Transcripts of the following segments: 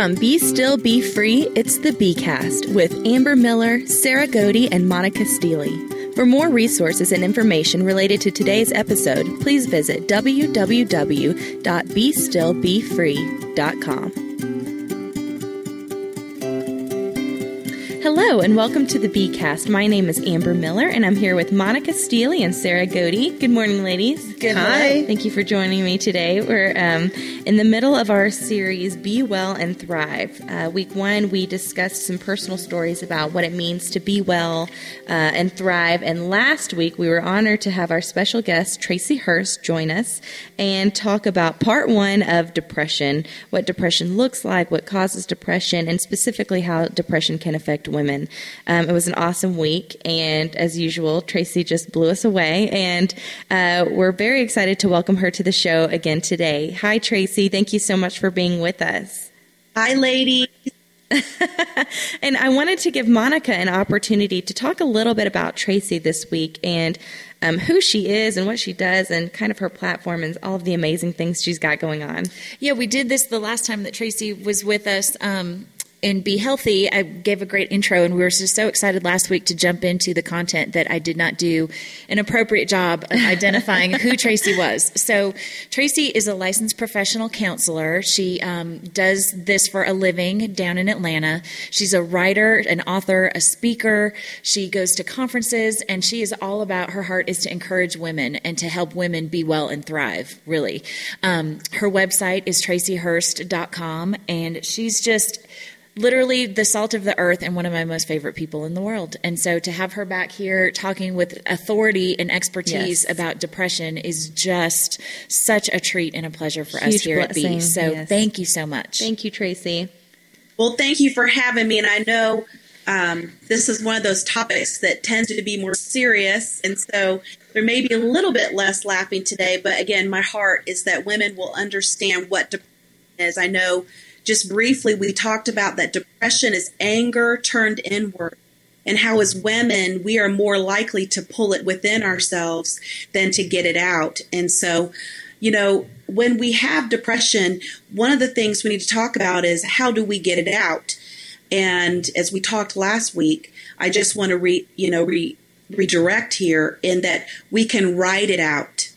From Be Still, Be Free, it's the Cast with Amber Miller, Sarah Godey, and Monica Steely. For more resources and information related to today's episode, please visit www.bestillbefree.com. Hello, and welcome to the Cast. My name is Amber Miller, and I'm here with Monica Steely and Sarah Godey. Good morning, ladies. Good Hi. Thank you for joining me today. We're um, in the middle of our series, Be Well and Thrive. Uh, week one, we discussed some personal stories about what it means to be well uh, and thrive. And last week, we were honored to have our special guest, Tracy Hurst, join us and talk about part one of depression what depression looks like, what causes depression, and specifically how depression can affect women. Um, it was an awesome week, and as usual, Tracy just blew us away. And uh, we're very very excited to welcome her to the show again today. Hi, Tracy. Thank you so much for being with us. Hi, ladies. and I wanted to give Monica an opportunity to talk a little bit about Tracy this week and um, who she is and what she does and kind of her platform and all of the amazing things she's got going on. Yeah, we did this the last time that Tracy was with us. Um, and be healthy i gave a great intro and we were just so excited last week to jump into the content that i did not do an appropriate job of identifying who tracy was. So tracy is a licensed professional counselor. She um, does this for a living down in atlanta. She's a writer an author a speaker. She goes to conferences and she is all about her heart is to encourage women and to help women be well and thrive really. Um, her website is tracyhurst.com and she's just literally the salt of the earth and one of my most favorite people in the world. And so to have her back here talking with authority and expertise yes. about depression is just such a treat and a pleasure for Huge us here blessing. at B. So yes. thank you so much. Thank you, Tracy. Well, thank you for having me. And I know um, this is one of those topics that tends to be more serious. And so there may be a little bit less laughing today. But again, my heart is that women will understand what depression is. I know just briefly, we talked about that depression is anger turned inward and how as women we are more likely to pull it within ourselves than to get it out. And so you know when we have depression one of the things we need to talk about is how do we get it out? And as we talked last week i just want to re you know re, redirect here in that we can write it out.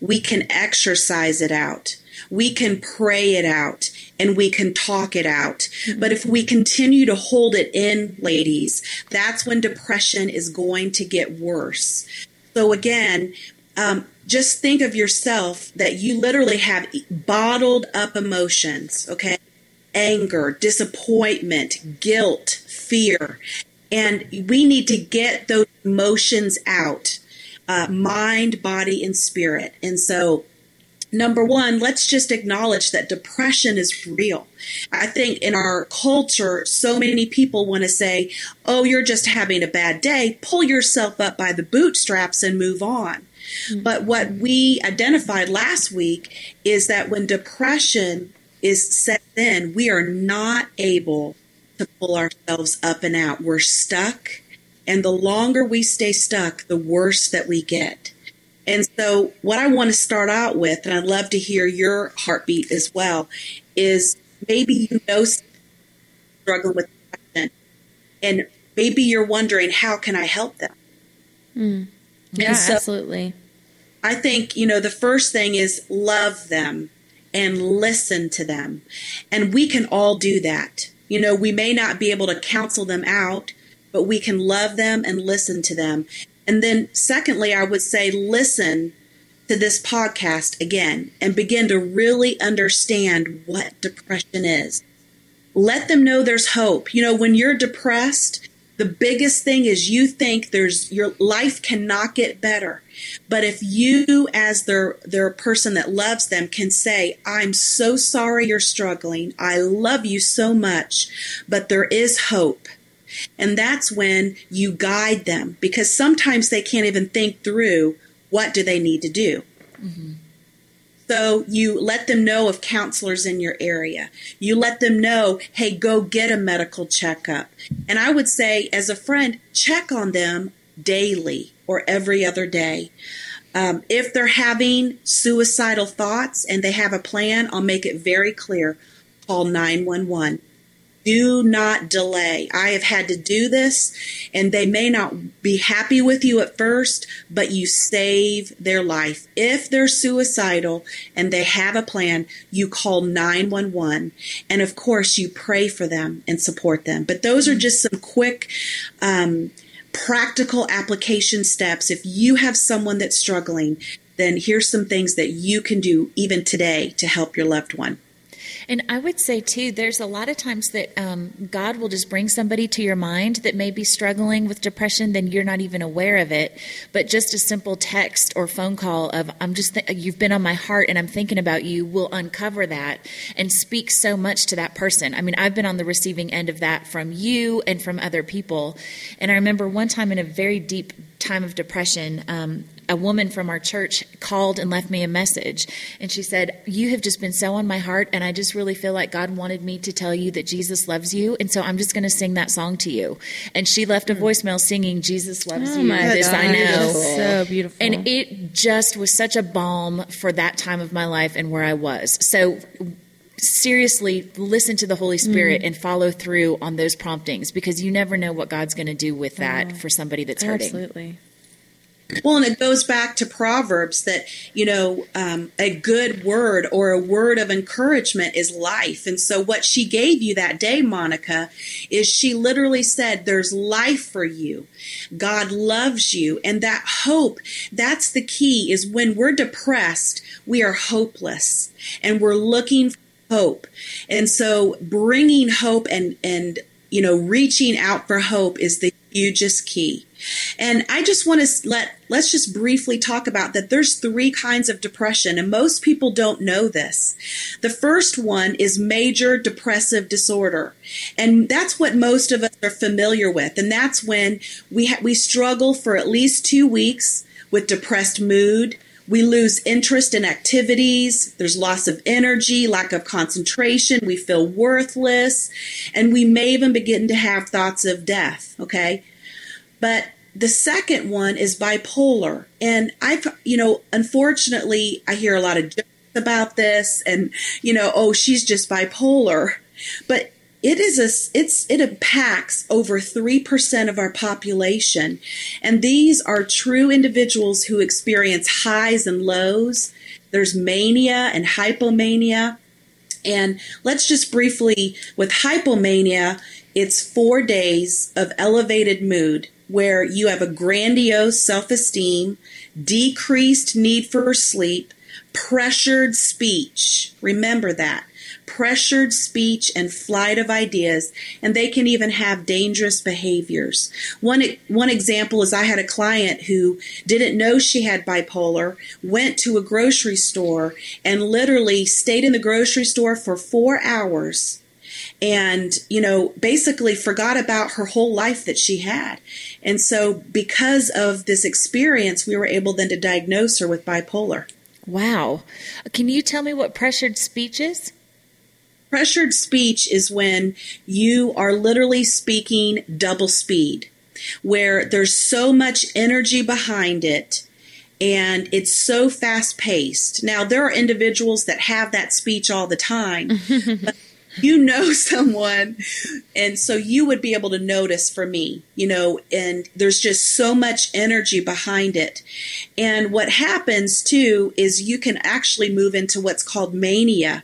We can exercise it out we can pray it out and we can talk it out. But if we continue to hold it in, ladies, that's when depression is going to get worse. So again, um, just think of yourself that you literally have bottled up emotions, okay? Anger, disappointment, guilt, fear. And we need to get those emotions out uh, mind, body, and spirit. And so Number one, let's just acknowledge that depression is real. I think in our culture, so many people want to say, oh, you're just having a bad day. Pull yourself up by the bootstraps and move on. Mm-hmm. But what we identified last week is that when depression is set in, we are not able to pull ourselves up and out. We're stuck. And the longer we stay stuck, the worse that we get. And so, what I want to start out with, and I'd love to hear your heartbeat as well, is maybe you know struggling with depression, and maybe you're wondering how can I help them. Mm. Yeah, so absolutely. I think you know the first thing is love them and listen to them, and we can all do that. You know, we may not be able to counsel them out, but we can love them and listen to them. And then, secondly, I would say listen to this podcast again and begin to really understand what depression is. Let them know there's hope. You know, when you're depressed, the biggest thing is you think there's your life cannot get better. But if you, as their their person that loves them, can say, "I'm so sorry you're struggling. I love you so much, but there is hope." And that's when you guide them because sometimes they can't even think through what do they need to do. Mm-hmm. So you let them know of counselors in your area. You let them know, hey, go get a medical checkup. And I would say, as a friend, check on them daily or every other day. Um, if they're having suicidal thoughts and they have a plan, I'll make it very clear. Call 911 do not delay. I have had to do this, and they may not be happy with you at first, but you save their life. If they're suicidal and they have a plan, you call 911. And of course, you pray for them and support them. But those are just some quick, um, practical application steps. If you have someone that's struggling, then here's some things that you can do even today to help your loved one. And I would say, too, there's a lot of times that um, God will just bring somebody to your mind that may be struggling with depression, then you're not even aware of it. But just a simple text or phone call of, I'm just, th- you've been on my heart and I'm thinking about you will uncover that and speak so much to that person. I mean, I've been on the receiving end of that from you and from other people. And I remember one time in a very deep time of depression, um, a woman from our church called and left me a message. And she said, You have just been so on my heart. And I just really feel like God wanted me to tell you that Jesus loves you. And so I'm just going to sing that song to you. And she left a hmm. voicemail singing, Jesus loves oh you. This I know. So beautiful. And it just was such a balm for that time of my life and where I was. So, seriously listen to the Holy Spirit mm. and follow through on those promptings because you never know what God's going to do with that for somebody that's hurting. Absolutely. Well, and it goes back to Proverbs that, you know, um, a good word or a word of encouragement is life. And so, what she gave you that day, Monica, is she literally said, There's life for you. God loves you. And that hope, that's the key, is when we're depressed, we are hopeless and we're looking for hope. And so, bringing hope and, and, you know, reaching out for hope is the hugest key. And I just want to let let's just briefly talk about that there's three kinds of depression and most people don't know this. The first one is major depressive disorder. And that's what most of us are familiar with. And that's when we ha- we struggle for at least 2 weeks with depressed mood, we lose interest in activities. There's loss of energy, lack of concentration. We feel worthless. And we may even begin to have thoughts of death. Okay. But the second one is bipolar. And I've, you know, unfortunately, I hear a lot of jokes about this and, you know, oh, she's just bipolar. But it is a it's it impacts over 3% of our population and these are true individuals who experience highs and lows there's mania and hypomania and let's just briefly with hypomania it's 4 days of elevated mood where you have a grandiose self esteem, decreased need for sleep, pressured speech. Remember that. Pressured speech and flight of ideas, and they can even have dangerous behaviors. One, one example is I had a client who didn't know she had bipolar, went to a grocery store, and literally stayed in the grocery store for four hours and you know basically forgot about her whole life that she had. And so because of this experience we were able then to diagnose her with bipolar. Wow. Can you tell me what pressured speech is pressured speech is when you are literally speaking double speed where there's so much energy behind it and it's so fast paced. Now, there are individuals that have that speech all the time, but you know someone and so you would be able to notice for me you know and there's just so much energy behind it and what happens too is you can actually move into what's called mania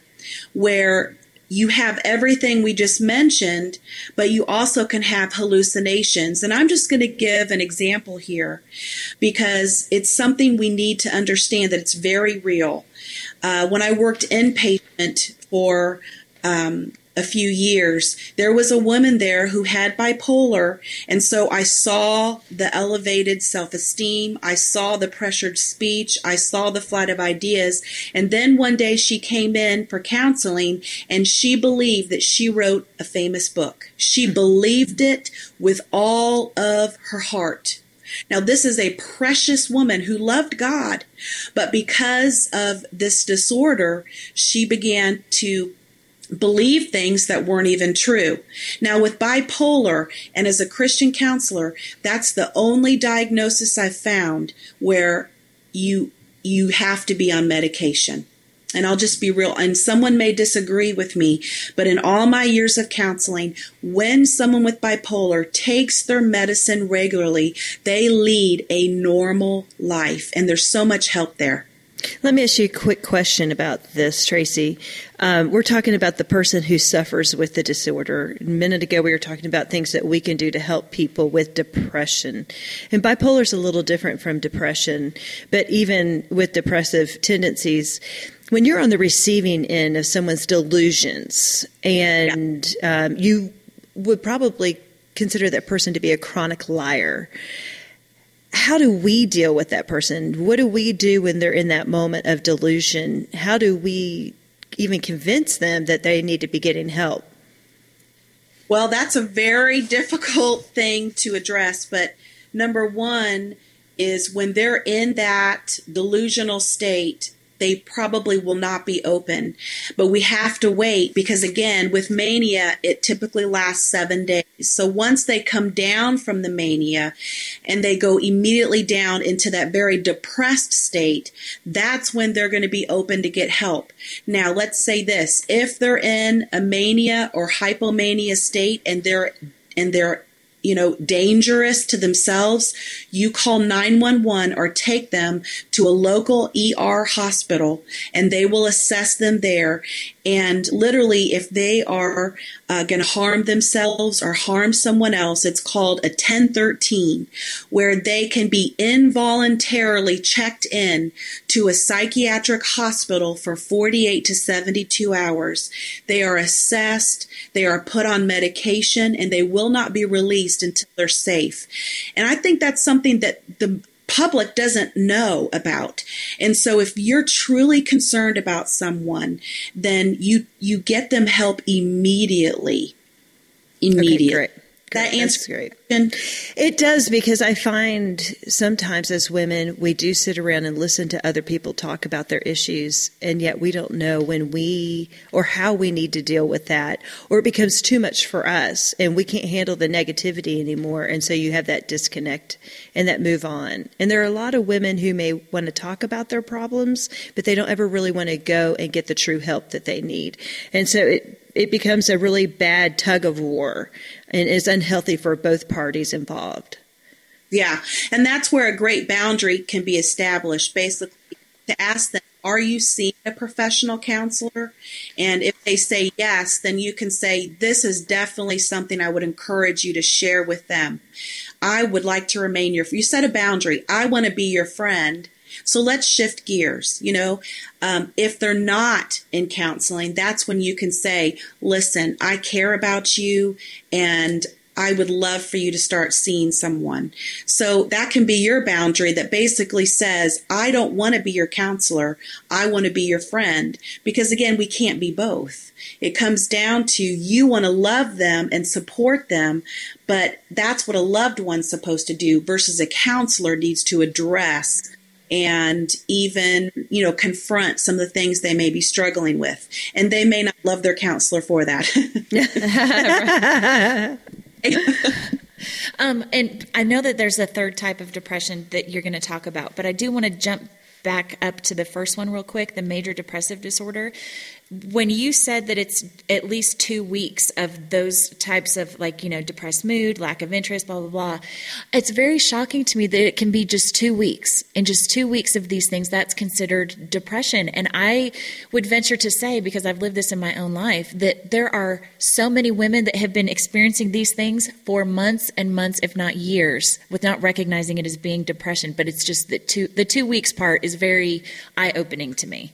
where you have everything we just mentioned, but you also can have hallucinations. And I'm just going to give an example here because it's something we need to understand that it's very real. Uh, when I worked inpatient for um, a few years, there was a woman there who had bipolar. And so I saw the elevated self esteem. I saw the pressured speech. I saw the flight of ideas. And then one day she came in for counseling and she believed that she wrote a famous book. She hmm. believed it with all of her heart. Now, this is a precious woman who loved God, but because of this disorder, she began to believe things that weren't even true. Now, with bipolar and as a Christian counselor, that's the only diagnosis I've found where you you have to be on medication. And I'll just be real, and someone may disagree with me, but in all my years of counseling, when someone with bipolar takes their medicine regularly, they lead a normal life, and there's so much help there. Let me ask you a quick question about this, Tracy. Um, we're talking about the person who suffers with the disorder. A minute ago, we were talking about things that we can do to help people with depression. And bipolar is a little different from depression, but even with depressive tendencies, when you're on the receiving end of someone's delusions and yeah. um, you would probably consider that person to be a chronic liar how do we deal with that person? What do we do when they're in that moment of delusion? How do we even convince them that they need to be getting help? Well, that's a very difficult thing to address, but number one is when they're in that delusional state, they probably will not be open. But we have to wait because, again, with mania, it typically lasts seven days. So once they come down from the mania and they go immediately down into that very depressed state, that's when they're going to be open to get help. Now, let's say this if they're in a mania or hypomania state and they're and they're you know, dangerous to themselves, you call 911 or take them to a local ER hospital and they will assess them there. And literally, if they are uh, going to harm themselves or harm someone else, it's called a 1013, where they can be involuntarily checked in to a psychiatric hospital for 48 to 72 hours. They are assessed, they are put on medication, and they will not be released until they're safe. And I think that's something that the public doesn't know about. And so if you're truly concerned about someone, then you you get them help immediately. Immediately. Okay, that answers great. And It does because I find sometimes as women we do sit around and listen to other people talk about their issues and yet we don't know when we or how we need to deal with that or it becomes too much for us and we can't handle the negativity anymore and so you have that disconnect and that move on. And there are a lot of women who may want to talk about their problems but they don't ever really want to go and get the true help that they need. And so it it becomes a really bad tug of war and is unhealthy for both parties involved. Yeah, and that's where a great boundary can be established. Basically, to ask them, Are you seeing a professional counselor? And if they say yes, then you can say, This is definitely something I would encourage you to share with them. I would like to remain your, you set a boundary. I want to be your friend so let's shift gears. You know, um, if they're not in counseling, that's when you can say, listen, I care about you and I would love for you to start seeing someone. So that can be your boundary that basically says, I don't want to be your counselor. I want to be your friend. Because again, we can't be both. It comes down to you want to love them and support them, but that's what a loved one's supposed to do versus a counselor needs to address and even, you know, confront some of the things they may be struggling with. And they may not love their counselor for that. um, and I know that there's a third type of depression that you're going to talk about, but I do want to jump back up to the first one real quick the major depressive disorder when you said that it's at least two weeks of those types of like you know depressed mood lack of interest blah blah blah it's very shocking to me that it can be just two weeks. In just two weeks of these things that's considered depression. And i would venture to say because i've lived this in my own life that there are so many women that have been experiencing these things for months and months if not years without recognizing it as being depression. But it's just that two the two weeks part is very eye-opening to me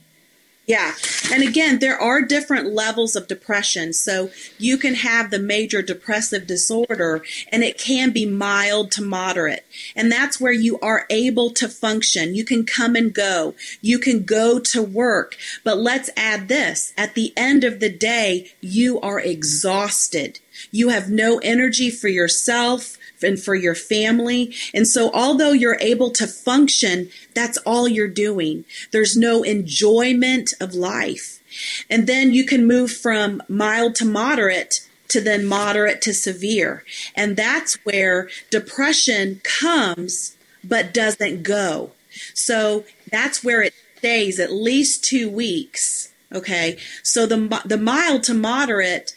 Yeah. And again, there are different levels of depression. So you can have the major depressive disorder and it can be mild to moderate. And that's where you are able to function. You can come and go. You can go to work. But let's add this. At the end of the day, you are exhausted. You have no energy for yourself and for your family. And so, although you're able to function, that's all you're doing. There's no enjoyment of life. And then you can move from mild to moderate to then moderate to severe. And that's where depression comes but doesn't go. So that's where it stays at least two weeks. Okay. So the, the mild to moderate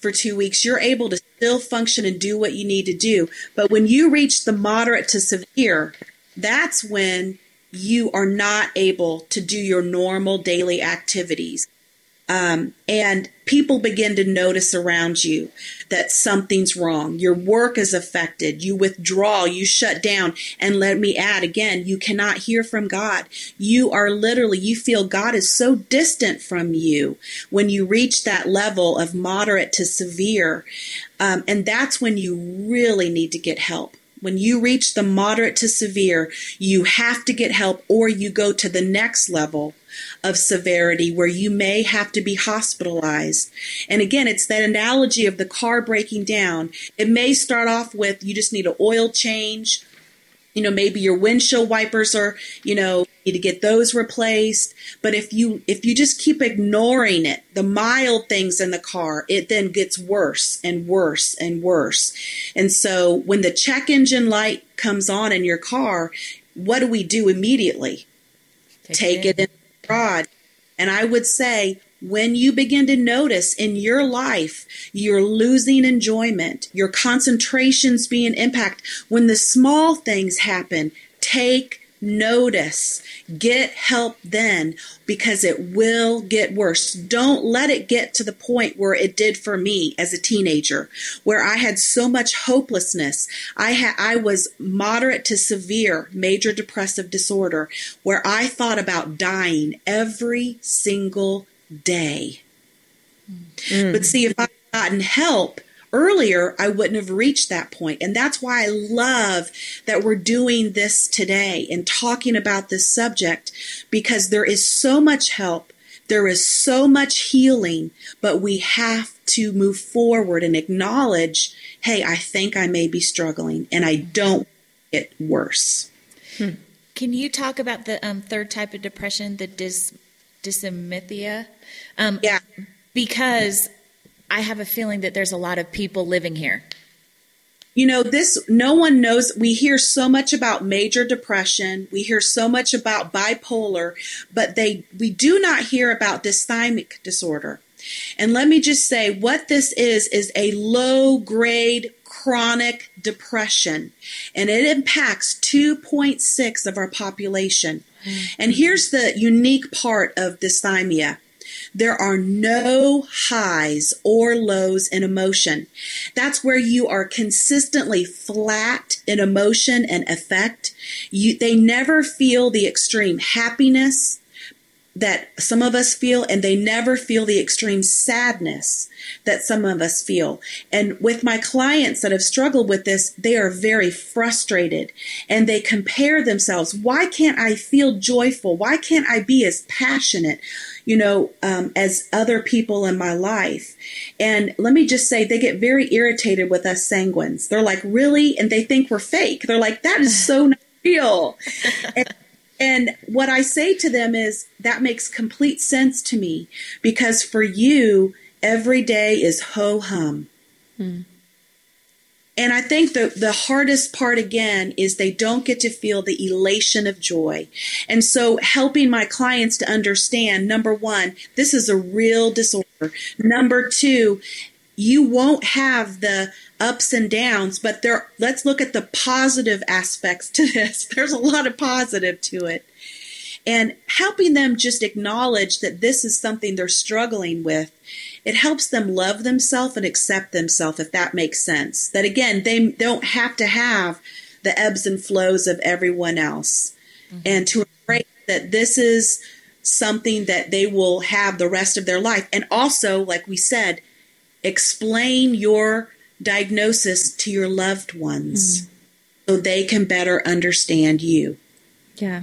for two weeks, you're able to still function and do what you need to do. But when you reach the moderate to severe, that's when you are not able to do your normal daily activities. Um, and people begin to notice around you that something's wrong. Your work is affected. You withdraw, you shut down. And let me add again, you cannot hear from God. You are literally, you feel God is so distant from you when you reach that level of moderate to severe. Um, and that's when you really need to get help. When you reach the moderate to severe, you have to get help or you go to the next level of severity where you may have to be hospitalized. And again, it's that analogy of the car breaking down. It may start off with you just need an oil change. You know, maybe your windshield wipers are, you know, need to get those replaced. But if you if you just keep ignoring it, the mild things in the car, it then gets worse and worse and worse. And so when the check engine light comes on in your car, what do we do immediately? Take, Take it in, in And I would say, when you begin to notice in your life you're losing enjoyment, your concentration's being impacted, when the small things happen, take notice. Get help then because it will get worse. Don't let it get to the point where it did for me as a teenager, where I had so much hopelessness. I had I was moderate to severe major depressive disorder where I thought about dying every single day. Mm. But see if I gotten help, earlier, I wouldn't have reached that point. And that's why I love that we're doing this today and talking about this subject because there is so much help. There is so much healing, but we have to move forward and acknowledge, hey, I think I may be struggling and I don't get worse. Hmm. Can you talk about the um, third type of depression, the dys- dysthymia? Um, yeah. Because I have a feeling that there's a lot of people living here. You know, this, no one knows. We hear so much about major depression. We hear so much about bipolar, but they, we do not hear about dysthymic disorder. And let me just say what this is, is a low grade chronic depression, and it impacts 2.6 of our population. And here's the unique part of dysthymia there are no highs or lows in emotion. That's where you are consistently flat in emotion and affect. You, they never feel the extreme happiness that some of us feel, and they never feel the extreme sadness that some of us feel. And with my clients that have struggled with this, they are very frustrated and they compare themselves. Why can't I feel joyful? Why can't I be as passionate? you know, um, as other people in my life. And let me just say, they get very irritated with us sanguines. They're like, really? And they think we're fake. They're like, that is so not real. and, and what I say to them is, that makes complete sense to me because for you, every day is ho hum. Hmm. And I think the, the hardest part again is they don't get to feel the elation of joy. And so helping my clients to understand number one, this is a real disorder. Number two, you won't have the ups and downs, but there let's look at the positive aspects to this. There's a lot of positive to it. And helping them just acknowledge that this is something they're struggling with it helps them love themselves and accept themselves, if that makes sense. That again, they don't have to have the ebbs and flows of everyone else. Mm-hmm. And to embrace that this is something that they will have the rest of their life. And also, like we said, explain your diagnosis to your loved ones mm. so they can better understand you. Yeah.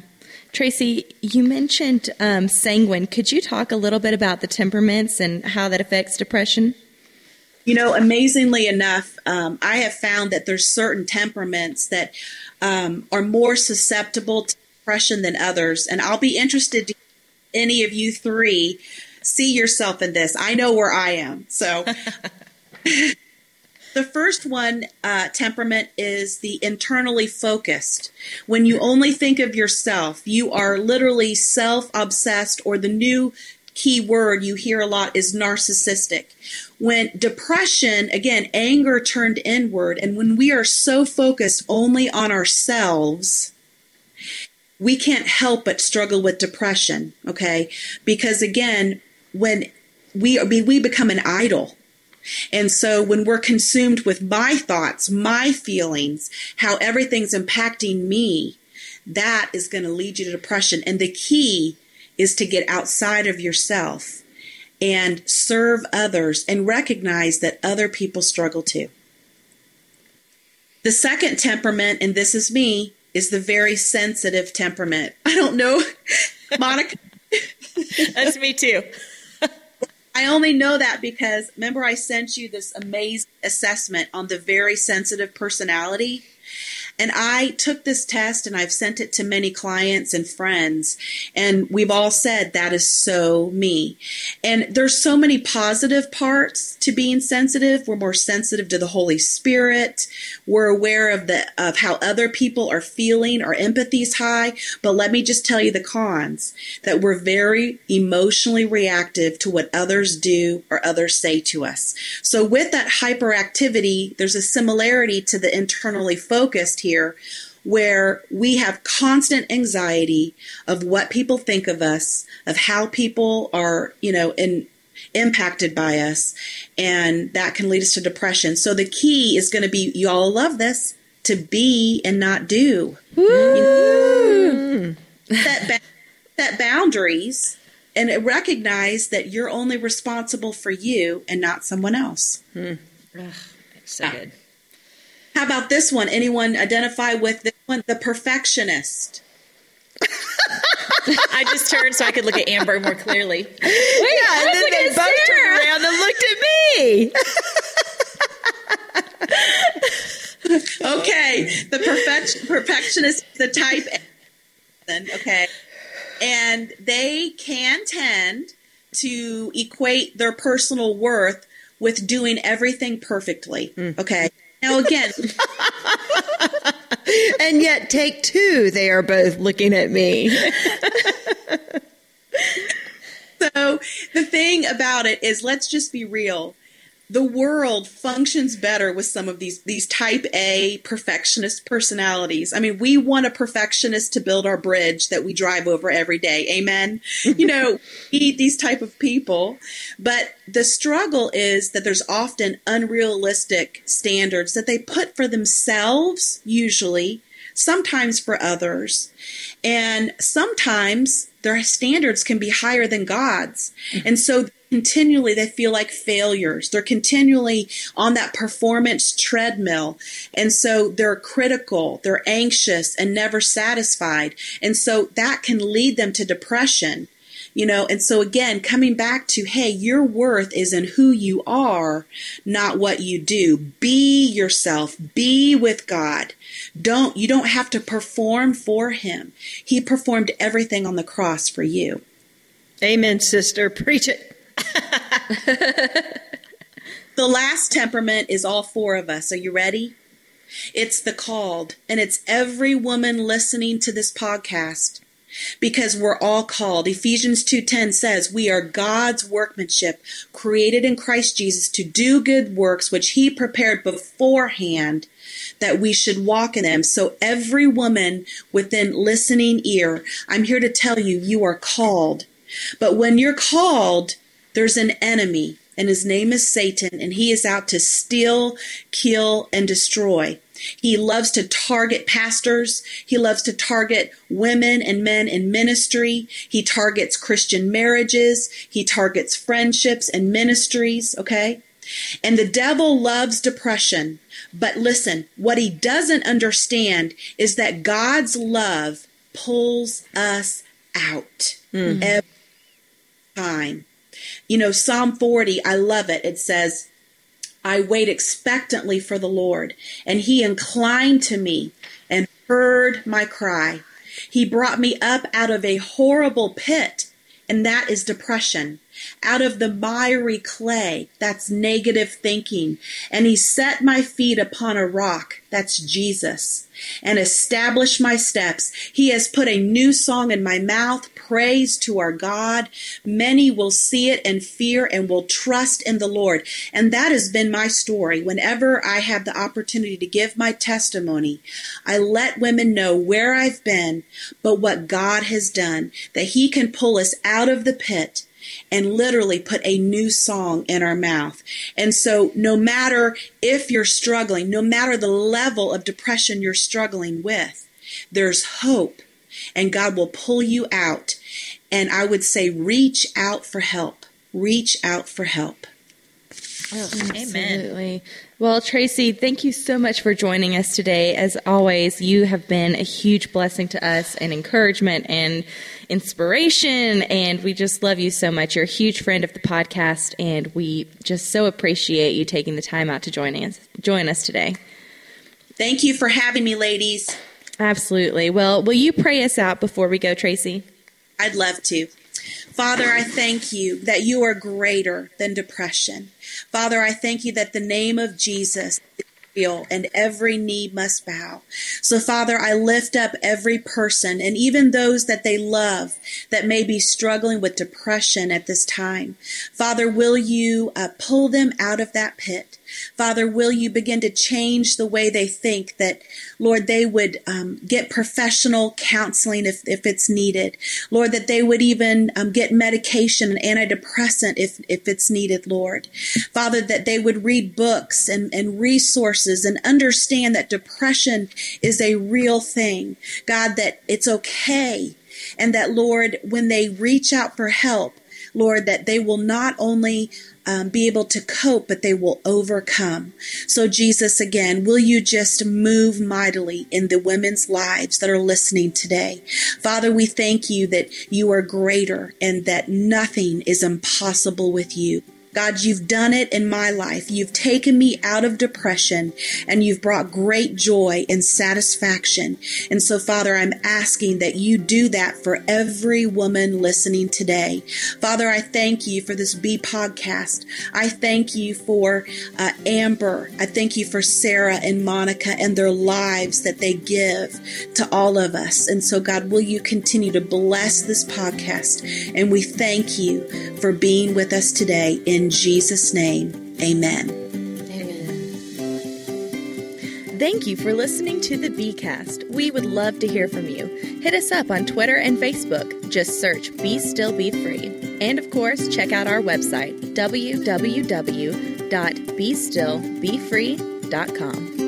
Tracy, you mentioned um, sanguine. Could you talk a little bit about the temperaments and how that affects depression? You know, amazingly enough, um, I have found that there's certain temperaments that um, are more susceptible to depression than others, and I'll be interested to any of you three see yourself in this. I know where I am, so. The first one, uh, temperament, is the internally focused. When you only think of yourself, you are literally self obsessed, or the new key word you hear a lot is narcissistic. When depression, again, anger turned inward, and when we are so focused only on ourselves, we can't help but struggle with depression, okay? Because again, when we, we become an idol and so when we're consumed with my thoughts, my feelings, how everything's impacting me, that is going to lead you to depression. And the key is to get outside of yourself and serve others and recognize that other people struggle too. The second temperament, and this is me, is the very sensitive temperament. I don't know, Monica. That's me too. I only know that because remember I sent you this amazing assessment on the very sensitive personality. And I took this test and I've sent it to many clients and friends. And we've all said that is so me. And there's so many positive parts to being sensitive. We're more sensitive to the Holy Spirit. We're aware of the of how other people are feeling. Our empathy's high. But let me just tell you the cons that we're very emotionally reactive to what others do or others say to us. So with that hyperactivity, there's a similarity to the internally focused here where we have constant anxiety of what people think of us, of how people are, you know, in, impacted by us, and that can lead us to depression. So the key is going to be, you all love this, to be and not do. You know, set, ba- set boundaries and recognize that you're only responsible for you and not someone else. Hmm. Ugh, so good. About this one? Anyone identify with this one? The perfectionist. I just turned so I could look at Amber more clearly. Wait, yeah, and then they both Sarah. turned around and looked at me. okay, the perfect, perfectionist, the type. Okay, and they can tend to equate their personal worth with doing everything perfectly. Mm. Okay. Now, again, and yet, take two, they are both looking at me. so, the thing about it is, let's just be real the world functions better with some of these these type A perfectionist personalities. I mean, we want a perfectionist to build our bridge that we drive over every day. Amen. you know, need these type of people, but the struggle is that there's often unrealistic standards that they put for themselves usually, sometimes for others. And sometimes their standards can be higher than God's. And so continually they feel like failures. They're continually on that performance treadmill. And so they're critical, they're anxious and never satisfied. And so that can lead them to depression. You know, and so again, coming back to, hey, your worth is in who you are, not what you do. Be yourself. Be with God. Don't, you don't have to perform for Him. He performed everything on the cross for you. Amen, sister. Preach it. the last temperament is all four of us. Are you ready? It's the called, and it's every woman listening to this podcast because we're all called. Ephesians 2:10 says, "We are God's workmanship, created in Christ Jesus to do good works which he prepared beforehand that we should walk in them." So every woman within listening ear, I'm here to tell you you are called. But when you're called, there's an enemy, and his name is Satan, and he is out to steal, kill, and destroy. He loves to target pastors. He loves to target women and men in ministry. He targets Christian marriages. He targets friendships and ministries, okay? And the devil loves depression. But listen, what he doesn't understand is that God's love pulls us out mm. every time. You know, Psalm 40, I love it. It says, I wait expectantly for the Lord, and he inclined to me and heard my cry. He brought me up out of a horrible pit, and that is depression out of the miry clay. That's negative thinking. And he set my feet upon a rock. That's Jesus. And established my steps. He has put a new song in my mouth, praise to our God. Many will see it and fear and will trust in the Lord. And that has been my story. Whenever I have the opportunity to give my testimony, I let women know where I've been, but what God has done, that He can pull us out of the pit and literally put a new song in our mouth. And so, no matter if you're struggling, no matter the level of depression you're struggling with, there's hope and God will pull you out. And I would say, reach out for help. Reach out for help. Oh, Absolutely. Well, Tracy, thank you so much for joining us today. As always, you have been a huge blessing to us and encouragement and inspiration. And we just love you so much. You're a huge friend of the podcast, and we just so appreciate you taking the time out to join us, join us today. Thank you for having me, ladies. Absolutely. Well, will you pray us out before we go, Tracy? I'd love to. Father, I thank you that you are greater than depression. Father, I thank you that the name of Jesus and every knee must bow. So, Father, I lift up every person and even those that they love that may be struggling with depression at this time. Father, will you uh, pull them out of that pit? Father, will you begin to change the way they think that, Lord, they would um, get professional counseling if, if it's needed. Lord, that they would even um, get medication and antidepressant if, if it's needed, Lord. Father, that they would read books and, and resources and understand that depression is a real thing. God, that it's okay. And that, Lord, when they reach out for help, Lord, that they will not only um, be able to cope, but they will overcome. So, Jesus, again, will you just move mightily in the women's lives that are listening today? Father, we thank you that you are greater and that nothing is impossible with you. God, you've done it in my life. You've taken me out of depression and you've brought great joy and satisfaction. And so, Father, I'm asking that you do that for every woman listening today. Father, I thank you for this B podcast. I thank you for uh, Amber. I thank you for Sarah and Monica and their lives that they give to all of us. And so, God, will you continue to bless this podcast? And we thank you for being with us today in in Jesus' name, amen. Amen. Thank you for listening to the Bcast. We would love to hear from you. Hit us up on Twitter and Facebook. Just search Be Still Be Free. And of course, check out our website, www.bestillbefree.com.